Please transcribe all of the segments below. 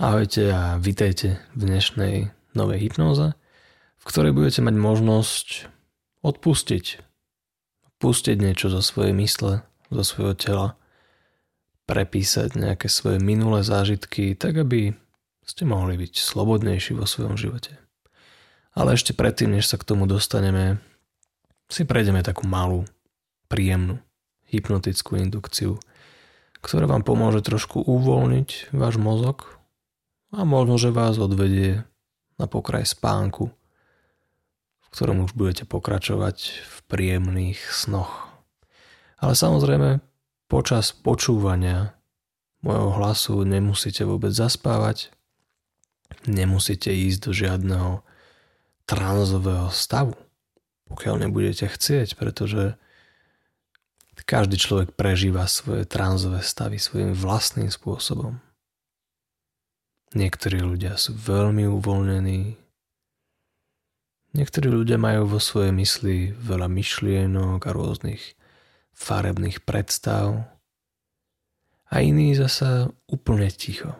Ahojte a vitajte v dnešnej novej hypnóze, v ktorej budete mať možnosť odpustiť. Pustiť niečo zo svojej mysle, zo svojho tela, prepísať nejaké svoje minulé zážitky, tak aby ste mohli byť slobodnejší vo svojom živote. Ale ešte predtým, než sa k tomu dostaneme, si prejdeme takú malú, príjemnú, hypnotickú indukciu, ktorá vám pomôže trošku uvoľniť váš mozog a možno, že vás odvedie na pokraj spánku, v ktorom už budete pokračovať v príjemných snoch. Ale samozrejme, počas počúvania môjho hlasu nemusíte vôbec zaspávať, nemusíte ísť do žiadneho tranzového stavu, pokiaľ nebudete chcieť, pretože každý človek prežíva svoje tranzové stavy svojím vlastným spôsobom. Niektorí ľudia sú veľmi uvoľnení. Niektorí ľudia majú vo svojej mysli veľa myšlienok a rôznych farebných predstav. A iní zasa úplne ticho.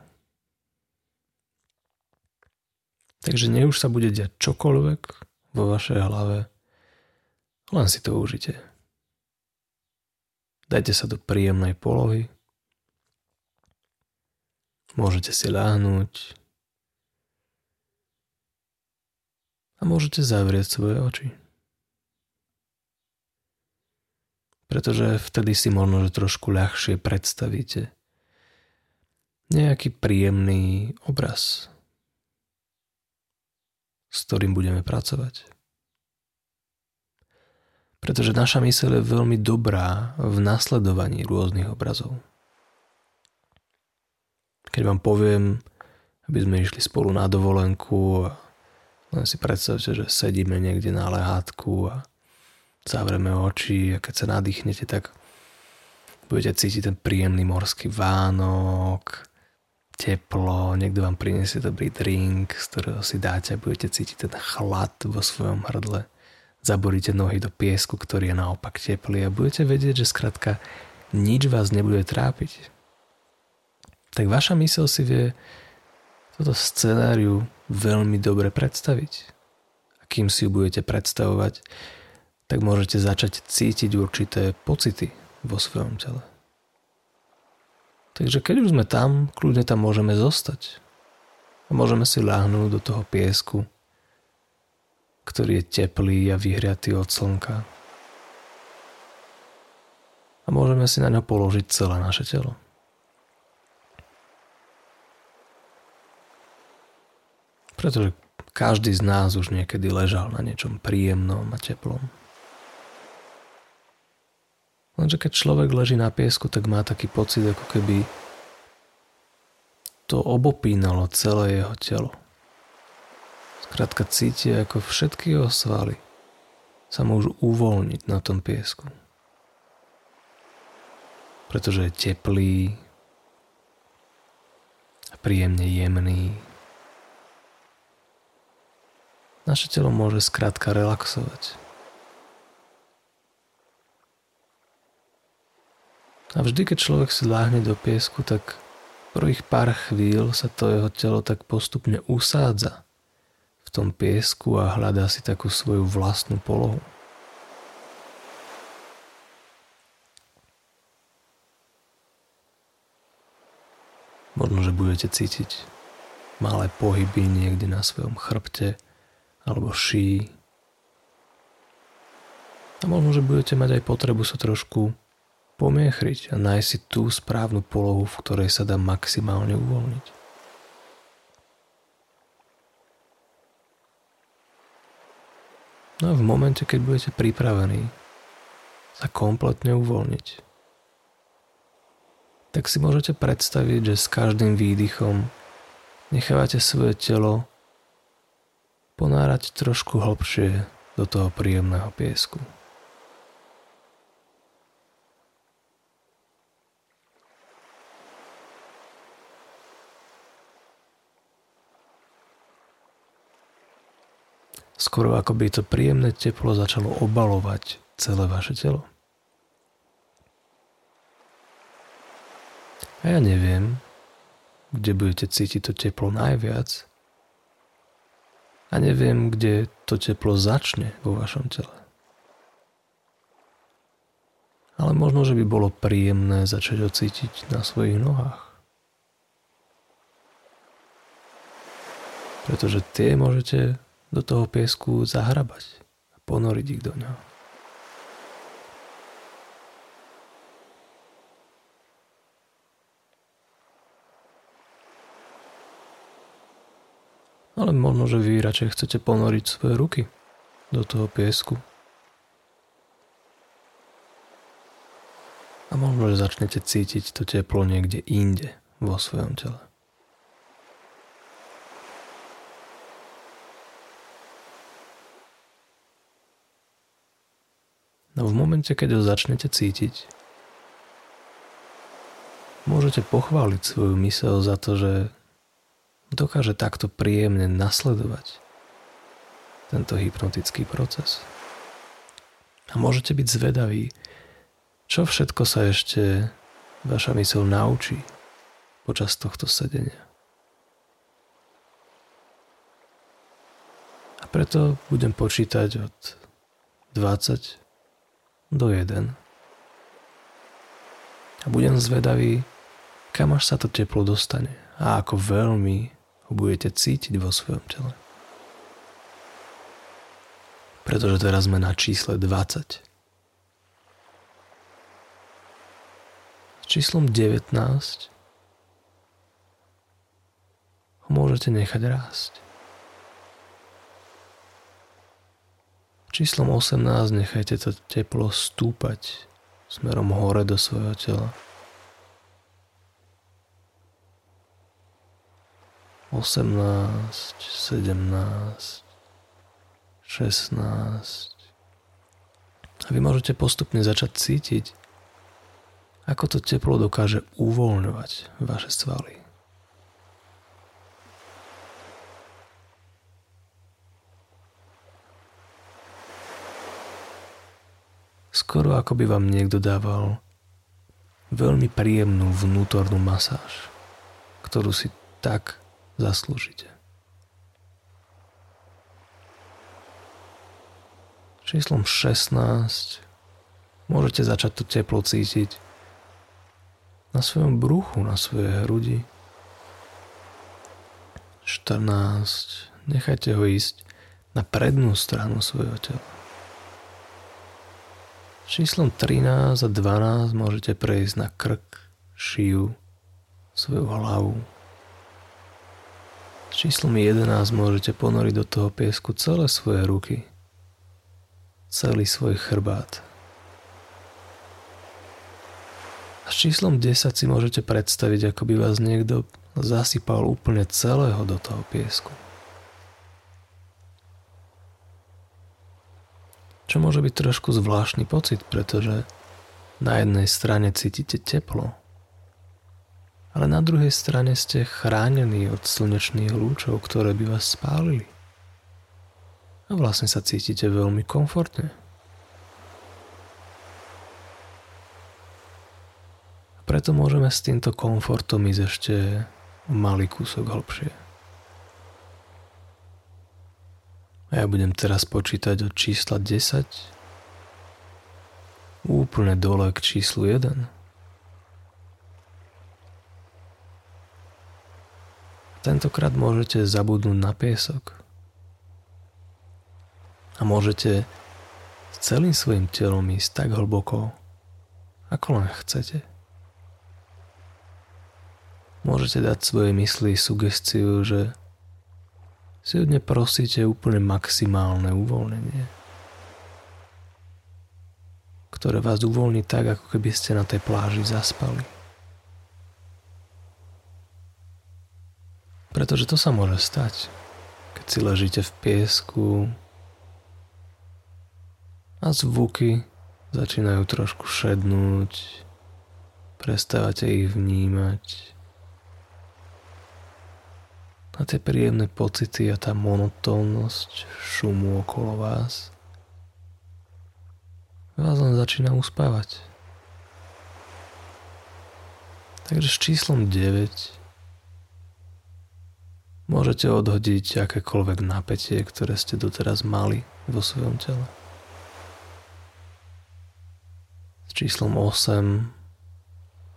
Takže nech už sa bude diať čokoľvek vo vašej hlave, len si to užite. Dajte sa do príjemnej polohy, Môžete si láhnuť a môžete zavrieť svoje oči. Pretože vtedy si možno, že trošku ľahšie predstavíte nejaký príjemný obraz, s ktorým budeme pracovať. Pretože naša myseľ je veľmi dobrá v nasledovaní rôznych obrazov. Keď vám poviem, aby sme išli spolu na dovolenku a len si predstavte, že sedíme niekde na lehátku a zavreme oči a keď sa nadýchnete, tak budete cítiť ten príjemný morský vánok, teplo, niekto vám priniesie dobrý drink, z ktorého si dáte a budete cítiť ten chlad vo svojom hrdle. Zaboríte nohy do piesku, ktorý je naopak teplý a budete vedieť, že skrátka nič vás nebude trápiť tak vaša mysel si vie toto scenáriu veľmi dobre predstaviť. A kým si ju budete predstavovať, tak môžete začať cítiť určité pocity vo svojom tele. Takže keď už sme tam, kľudne tam môžeme zostať. A môžeme si láhnuť do toho piesku, ktorý je teplý a vyhriatý od slnka. A môžeme si na ňo položiť celé naše telo. Pretože každý z nás už niekedy ležal na niečom príjemnom a teplom. Lenže keď človek leží na piesku, tak má taký pocit, ako keby to obopínalo celé jeho telo. Skrátka cíti, ako všetky jeho svaly sa môžu uvoľniť na tom piesku. Pretože je teplý a príjemne jemný, naše telo môže skrátka relaxovať. A vždy, keď človek si láhne do piesku, tak prvých pár chvíľ sa to jeho telo tak postupne usádza v tom piesku a hľadá si takú svoju vlastnú polohu. Možno, že budete cítiť malé pohyby niekde na svojom chrbte, alebo ší. A možno, že budete mať aj potrebu sa trošku pomiechriť a nájsť si tú správnu polohu, v ktorej sa dá maximálne uvoľniť. No a v momente, keď budete pripravení sa kompletne uvoľniť, tak si môžete predstaviť, že s každým výdychom nechávate svoje telo ponárať trošku hlbšie do toho príjemného piesku. Skoro ako by to príjemné teplo začalo obalovať celé vaše telo. A ja neviem, kde budete cítiť to teplo najviac a neviem, kde to teplo začne vo vašom tele. Ale možno, že by bolo príjemné začať ho cítiť na svojich nohách. Pretože tie môžete do toho piesku zahrabať a ponoriť ich do ňoho. Ale možno, že vy radšej chcete ponoriť svoje ruky do toho piesku. A možno, že začnete cítiť to teplo niekde inde vo svojom tele. No v momente, keď ho začnete cítiť, môžete pochváliť svoju mysel za to, že dokáže takto príjemne nasledovať tento hypnotický proces. A môžete byť zvedaví, čo všetko sa ešte vaša mysel naučí počas tohto sedenia. A preto budem počítať od 20 do 1. A budem zvedavý, kam až sa to teplo dostane a ako veľmi ho budete cítiť vo svojom tele. Pretože teraz sme na čísle 20. S číslom 19 ho môžete nechať rásť. Číslom 18 nechajte to teplo stúpať smerom hore do svojho tela. 18, 17, 16. A vy môžete postupne začať cítiť, ako to teplo dokáže uvoľňovať vaše svaly. Skoro ako by vám niekto dával veľmi príjemnú vnútornú masáž, ktorú si tak zaslúžite. Číslom 16 môžete začať to teplo cítiť na svojom bruchu, na svojej hrudi. 14. Nechajte ho ísť na prednú stranu svojho tela. Číslom 13 a 12 môžete prejsť na krk, šiju, svoju hlavu, číslom 11 môžete ponoriť do toho piesku celé svoje ruky, celý svoj chrbát. A s číslom 10 si môžete predstaviť, ako by vás niekto zasypal úplne celého do toho piesku. Čo môže byť trošku zvláštny pocit, pretože na jednej strane cítite teplo, ale na druhej strane ste chránení od slnečných lúčov, ktoré by vás spálili. A vlastne sa cítite veľmi komfortne. Preto môžeme s týmto komfortom ísť ešte malý kúsok hlbšie. A ja budem teraz počítať od čísla 10 úplne dole k číslu 1. Tentokrát môžete zabudnúť na piesok. A môžete s celým svojim telom ísť tak hlboko, ako len chcete. Môžete dať svojej mysli sugestiu, že si od prosíte úplne maximálne uvoľnenie, ktoré vás uvoľní tak, ako keby ste na tej pláži zaspali. Pretože to sa môže stať, keď si ležíte v piesku a zvuky začínajú trošku šednúť, prestávate ich vnímať. A tie príjemné pocity a tá monotónnosť šumu okolo vás vás len začína uspávať. Takže s číslom 9 Môžete odhodiť akékoľvek napätie, ktoré ste doteraz mali vo svojom tele. S číslom 8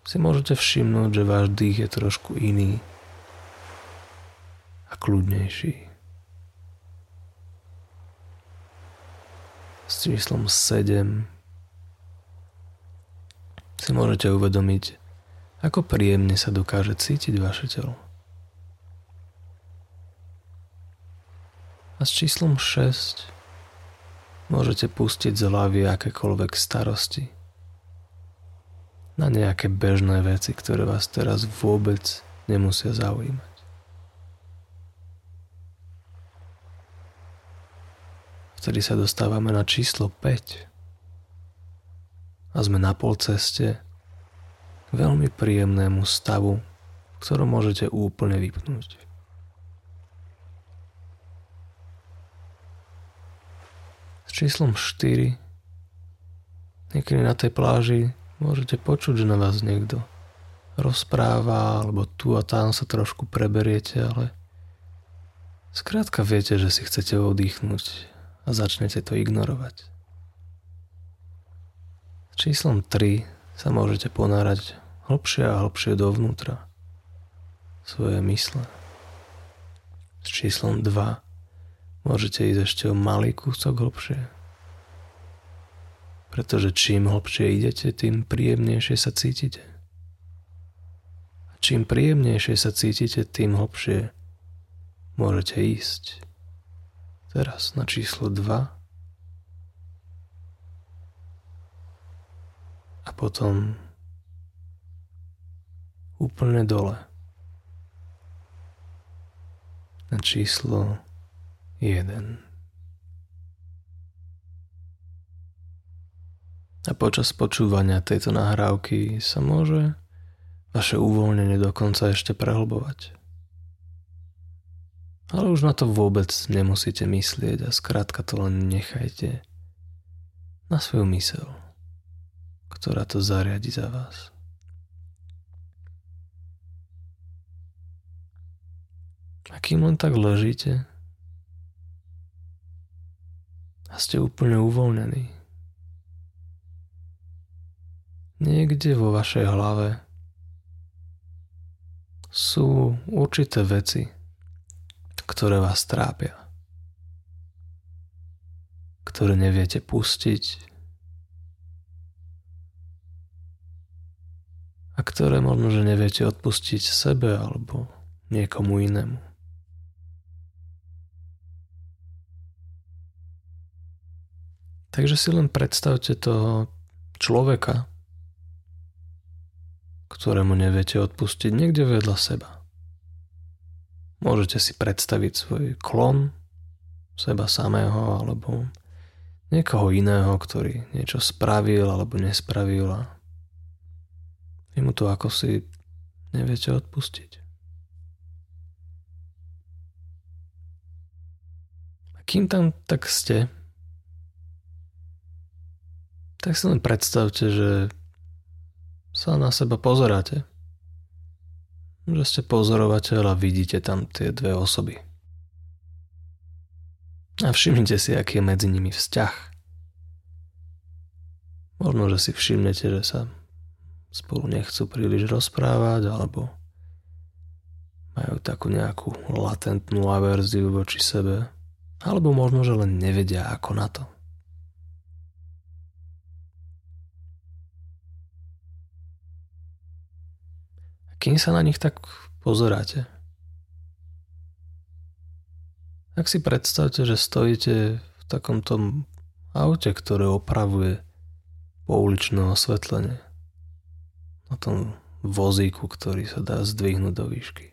si môžete všimnúť, že váš dých je trošku iný a kľudnejší. S číslom 7 si môžete uvedomiť, ako príjemne sa dokáže cítiť vaše telo. A s číslom 6 môžete pustiť z hlavy akékoľvek starosti na nejaké bežné veci, ktoré vás teraz vôbec nemusia zaujímať. Vtedy sa dostávame na číslo 5 a sme na pol ceste k veľmi príjemnému stavu, v ktorom môžete úplne vypnúť. Číslom 4 niekedy na tej pláži môžete počuť, že na vás niekto rozpráva, alebo tu a tam sa trošku preberiete, ale skrátka viete, že si chcete oddychnúť a začnete to ignorovať. S číslom 3 sa môžete ponárať hlbšie a hlbšie dovnútra svoje mysle. S číslom 2 môžete ísť ešte o malý kúsok hlbšie. Pretože čím hlbšie idete, tým príjemnejšie sa cítite. A čím príjemnejšie sa cítite, tým hlbšie môžete ísť. Teraz na číslo 2 a potom úplne dole na číslo jeden. A počas počúvania tejto nahrávky sa môže vaše uvoľnenie dokonca ešte prehlbovať. Ale už na to vôbec nemusíte myslieť a skrátka to len nechajte na svoju mysel, ktorá to zariadi za vás. A kým len tak ležíte, a ste úplne uvoľnení. Niekde vo vašej hlave sú určité veci, ktoré vás trápia, ktoré neviete pustiť a ktoré možno, že neviete odpustiť sebe alebo niekomu inému. Takže si len predstavte toho človeka, ktorému neviete odpustiť niekde vedľa seba. Môžete si predstaviť svoj klon, seba samého alebo niekoho iného, ktorý niečo spravil alebo nespravil a vy mu to ako si neviete odpustiť. A kým tam tak ste, tak si len predstavte, že sa na seba pozeráte. Že ste pozorovateľ a vidíte tam tie dve osoby. A všimnite si, aký je medzi nimi vzťah. Možno, že si všimnete, že sa spolu nechcú príliš rozprávať, alebo majú takú nejakú latentnú averziu voči sebe, alebo možno, že len nevedia ako na to. Kým sa na nich tak pozeráte. Ak si predstavte, že stojíte v takomto aute, ktoré opravuje pouličné osvetlenie. Na tom vozíku, ktorý sa dá zdvihnúť do výšky.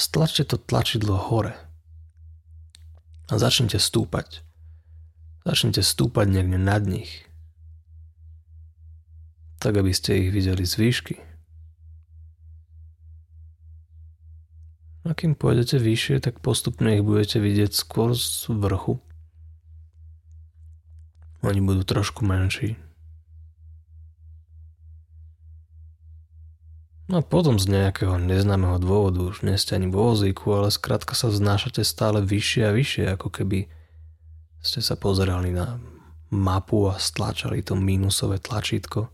Stlačte to tlačidlo hore. A začnite stúpať. Začnite stúpať niekde nad nich. Tak, aby ste ich videli z výšky. A kým pôjdete vyššie, tak postupne ich budete vidieť skôr z vrchu. Oni budú trošku menší. No a potom z nejakého neznámeho dôvodu už nie ste ani vo vozíku, ale skrátka sa vznášate stále vyššie a vyššie, ako keby ste sa pozerali na mapu a stlačali to mínusové tlačítko.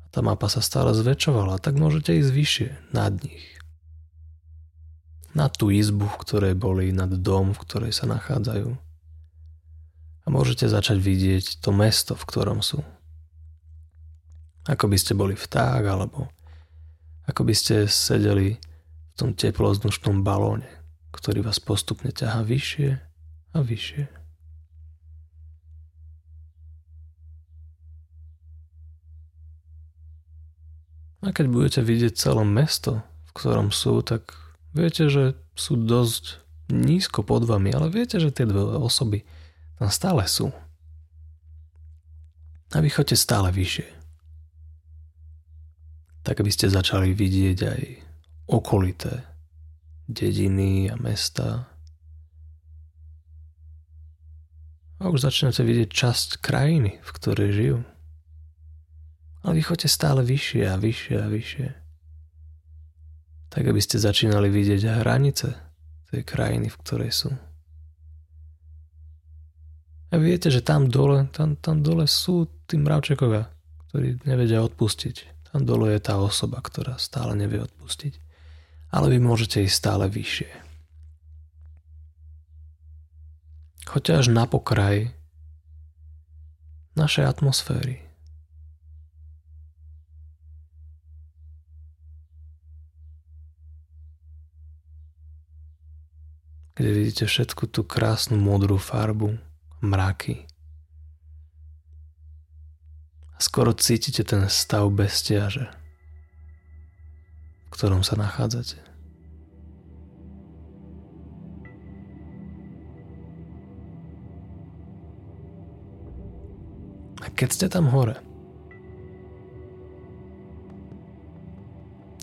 A tá mapa sa stále zväčšovala, tak môžete ísť vyššie, nad nich. Na tú izbu, v ktorej boli, nad dom, v ktorej sa nachádzajú. A môžete začať vidieť to mesto, v ktorom sú. Ako by ste boli vták, alebo ako by ste sedeli v tom teplozdušnom balóne, ktorý vás postupne ťahá vyššie a vyššie. A keď budete vidieť celé mesto, v ktorom sú, tak viete, že sú dosť nízko pod vami, ale viete, že tie dve osoby tam stále sú. A vy chodte stále vyššie tak aby ste začali vidieť aj okolité dediny a mesta. A už začnete vidieť časť krajiny, v ktorej žijú. Ale vy chodte stále vyššie a vyššie a vyššie. Tak aby ste začínali vidieť hranice tej krajiny, v ktorej sú. A viete, že tam dole, tam, tam dole sú tí mravčekovia, ktorí nevedia odpustiť. Tam dole je tá osoba, ktorá stále nevie odpustiť. Ale vy môžete ísť stále vyššie. Choďte až na pokraj našej atmosféry. Kde vidíte všetku tú krásnu modrú farbu, mraky, a skoro cítite ten stav bestiaže, v ktorom sa nachádzate. A keď ste tam hore,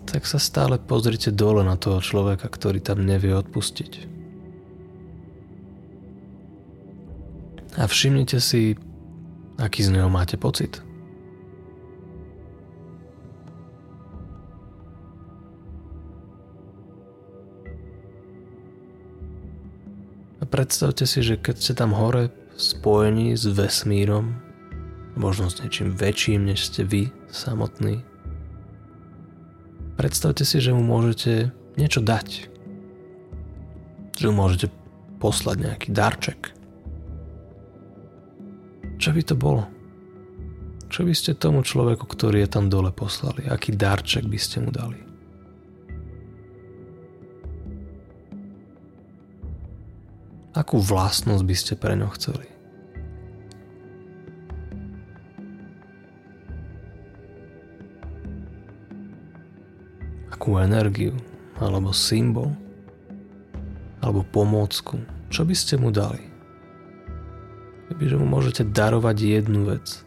tak sa stále pozrite dole na toho človeka, ktorý tam nevie odpustiť. A všimnite si, aký z neho máte pocit. predstavte si, že keď ste tam hore spojení s vesmírom, možno s niečím väčším, než ste vy samotný, predstavte si, že mu môžete niečo dať. Že mu môžete poslať nejaký darček. Čo by to bolo? Čo by ste tomu človeku, ktorý je tam dole poslali? Aký darček by ste mu dali? Akú vlastnosť by ste pre ňo chceli? Akú energiu, alebo symbol, alebo pomôcku, čo by ste mu dali? Kebyže mu môžete darovať jednu vec,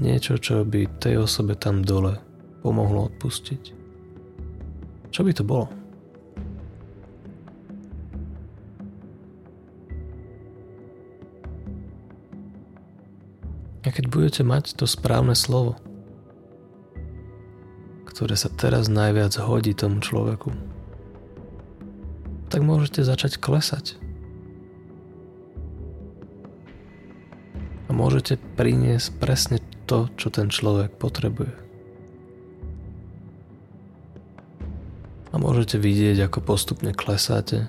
niečo, čo by tej osobe tam dole pomohlo odpustiť. Čo by to bolo? A keď budete mať to správne slovo, ktoré sa teraz najviac hodí tomu človeku, tak môžete začať klesať. Môžete priniesť presne to, čo ten človek potrebuje. A môžete vidieť, ako postupne klesáte.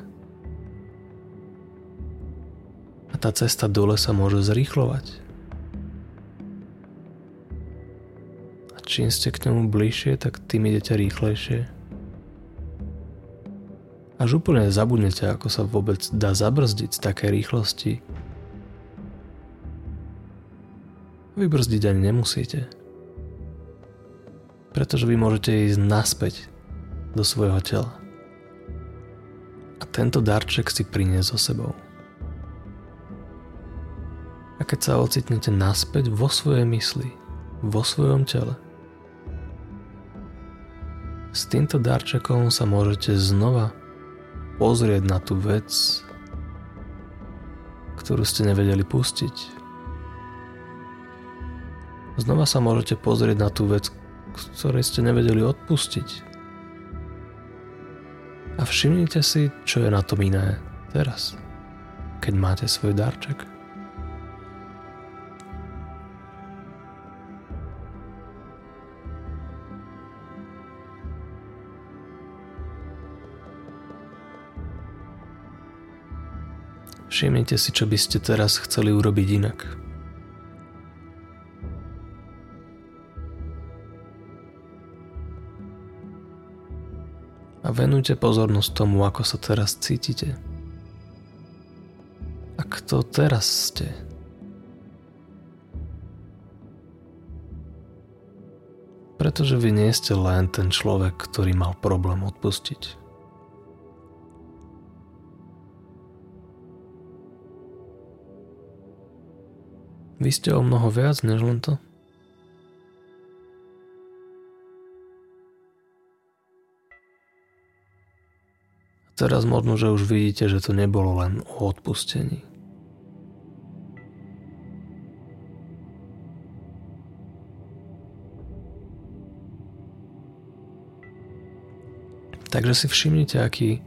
A tá cesta dole sa môže zrýchlovať. čím ste k nemu bližšie, tak tým idete rýchlejšie. Až úplne zabudnete, ako sa vôbec dá zabrzdiť z takej rýchlosti. Vybrzdiť ani nemusíte. Pretože vy môžete ísť naspäť do svojho tela. A tento darček si priniesť so sebou. A keď sa ocitnete naspäť vo svojej mysli, vo svojom tele, s týmto darčekom sa môžete znova pozrieť na tú vec, ktorú ste nevedeli pustiť. Znova sa môžete pozrieť na tú vec, ktorej ste nevedeli odpustiť. A všimnite si, čo je na tom iné teraz, keď máte svoj darček. Všimnite si, čo by ste teraz chceli urobiť inak. A venujte pozornosť tomu, ako sa teraz cítite. A kto teraz ste. Pretože vy nie ste len ten človek, ktorý mal problém odpustiť. Vy ste o mnoho viac než len to. Teraz možno, že už vidíte, že to nebolo len o odpustení. Takže si všimnite, aký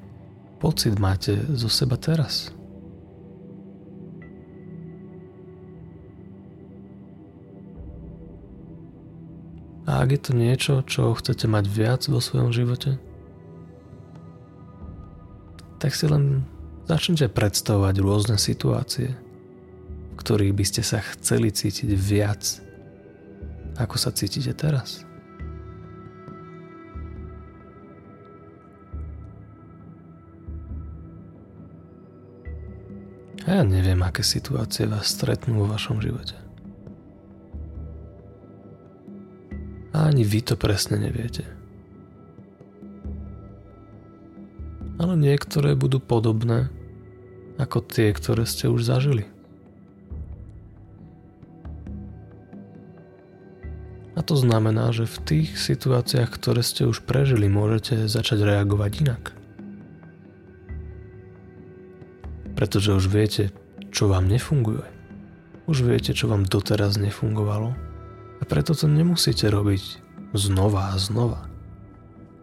pocit máte zo seba teraz. A ak je to niečo, čo chcete mať viac vo svojom živote, tak si len začnite predstavovať rôzne situácie, v ktorých by ste sa chceli cítiť viac, ako sa cítite teraz. A ja neviem, aké situácie vás stretnú vo vašom živote. A ani vy to presne neviete. Ale niektoré budú podobné ako tie, ktoré ste už zažili. A to znamená, že v tých situáciách, ktoré ste už prežili, môžete začať reagovať inak. Pretože už viete, čo vám nefunguje. Už viete, čo vám doteraz nefungovalo a preto to nemusíte robiť znova a znova.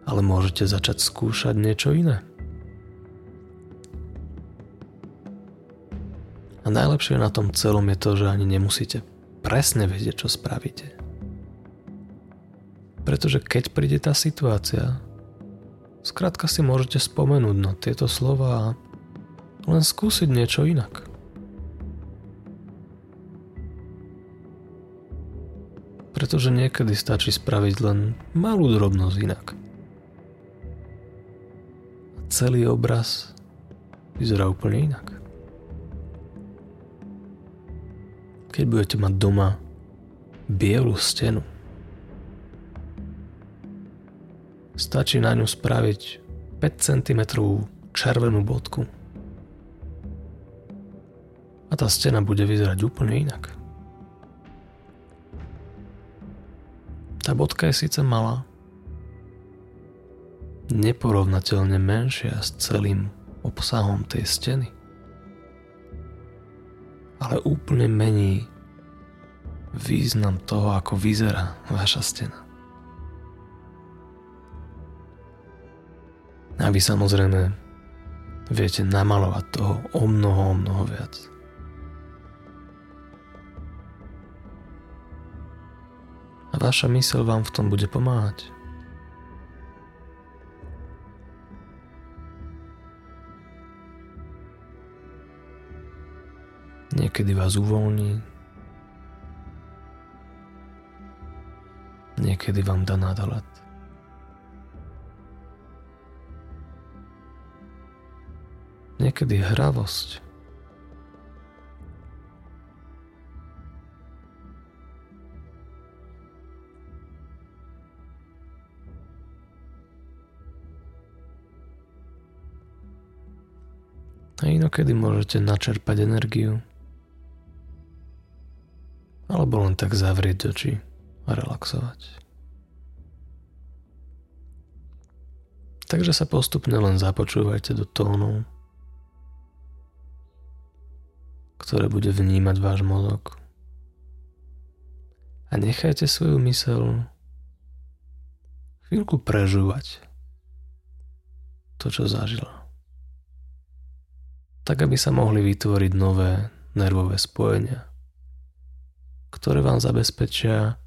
Ale môžete začať skúšať niečo iné. A najlepšie na tom celom je to, že ani nemusíte presne vedieť, čo spravíte. Pretože keď príde tá situácia, skrátka si môžete spomenúť na tieto slova a len skúsiť niečo inak. pretože niekedy stačí spraviť len malú drobnosť inak. A celý obraz vyzerá úplne inak. Keď budete mať doma bielu stenu, stačí na ňu spraviť 5 cm červenú bodku. A tá stena bude vyzerať úplne inak. Tá bodka je síce malá, neporovnateľne menšia s celým obsahom tej steny, ale úplne mení význam toho, ako vyzerá vaša stena. A vy samozrejme viete namalovať toho o mnoho, o mnoho viac. vaša mysel vám v tom bude pomáhať. Niekedy vás uvoľní, niekedy vám dá nádalet. Niekedy hravosť A inokedy môžete načerpať energiu. Alebo len tak zavrieť oči a relaxovať. Takže sa postupne len započúvajte do tónov, ktoré bude vnímať váš mozog. A nechajte svoju mysel chvíľku prežúvať to, čo zažila. Tak, aby sa mohli vytvoriť nové nervové spojenia, ktoré vám zabezpečia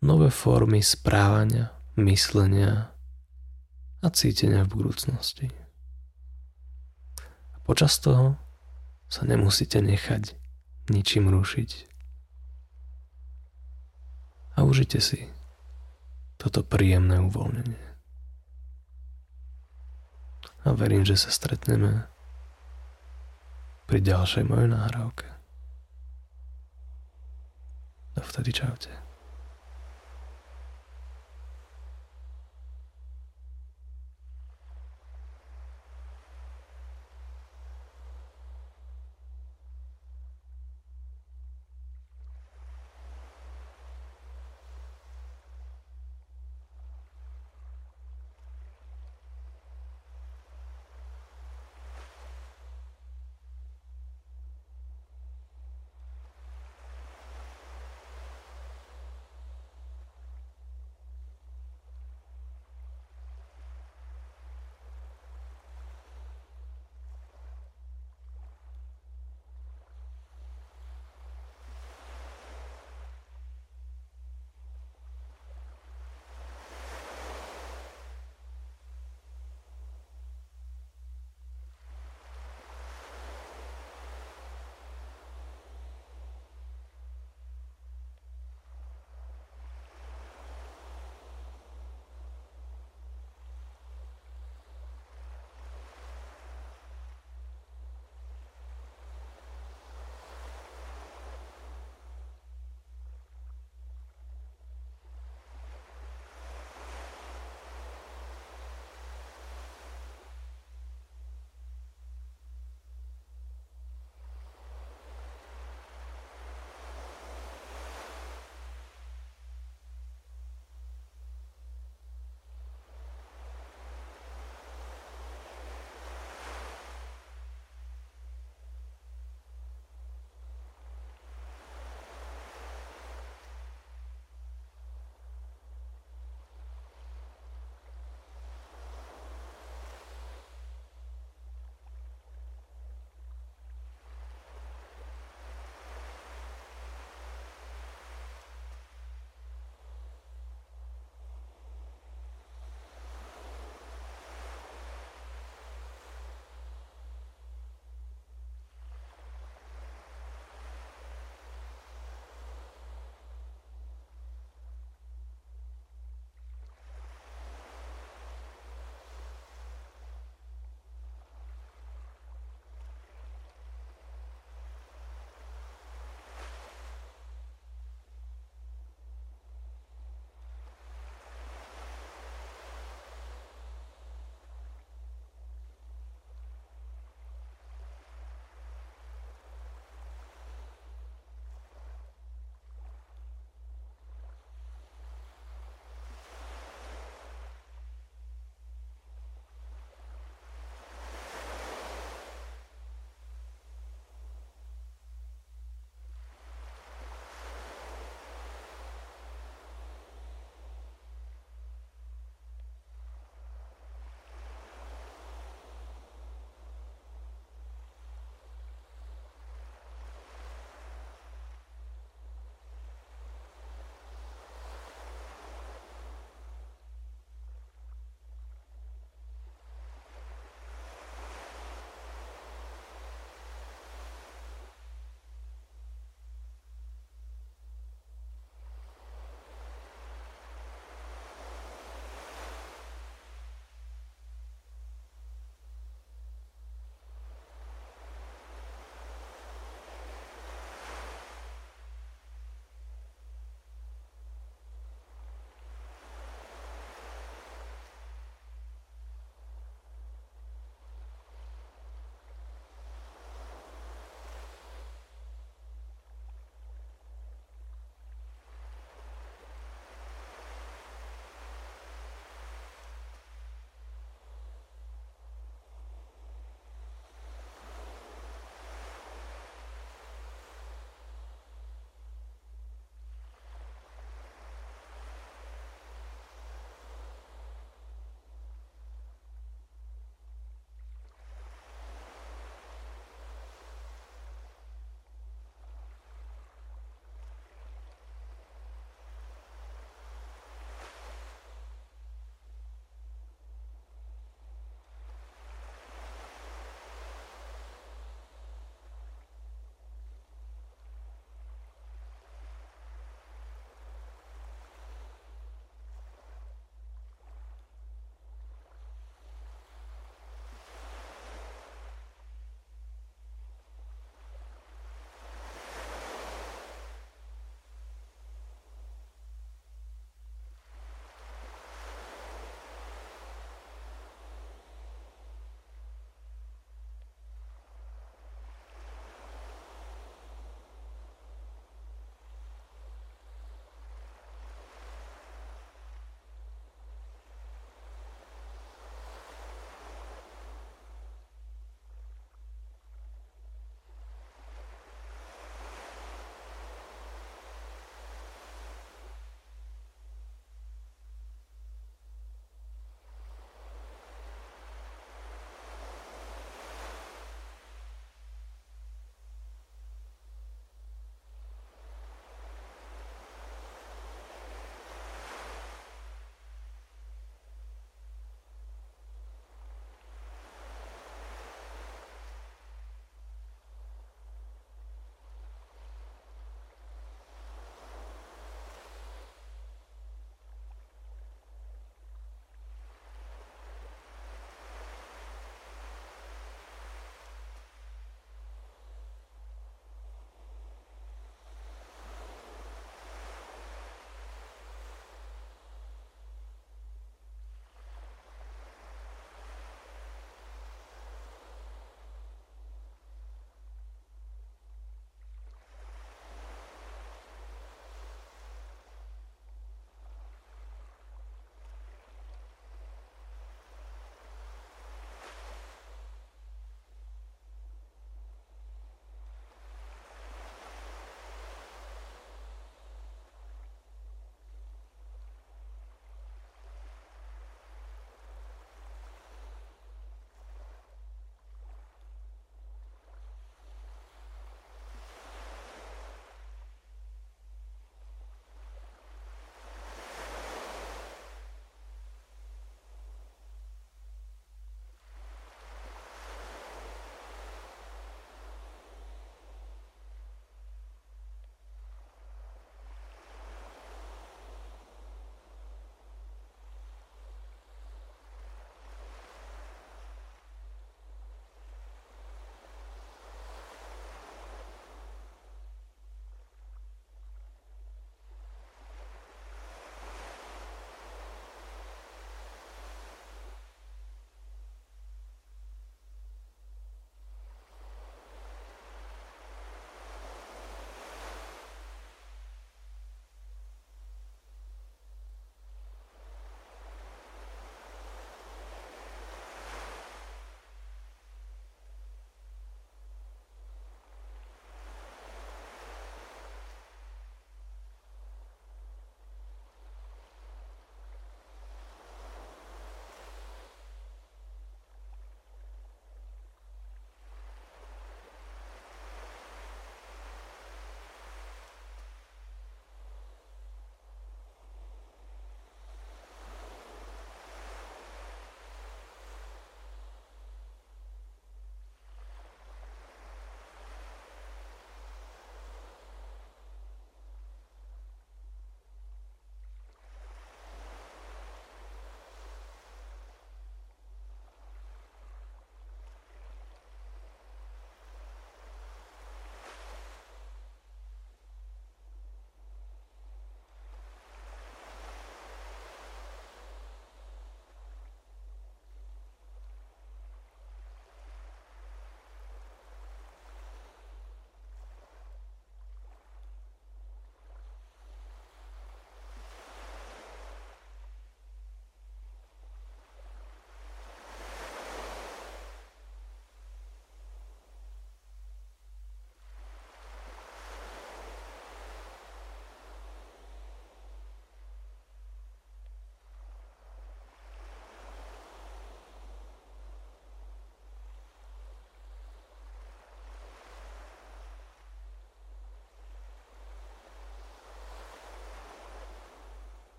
nové formy správania, myslenia a cítenia v budúcnosti. A počas toho sa nemusíte nechať ničím rušiť. A užite si toto príjemné uvoľnenie. A verím, že sa stretneme pri ďalšej mojej nahrávke. of the Diciote.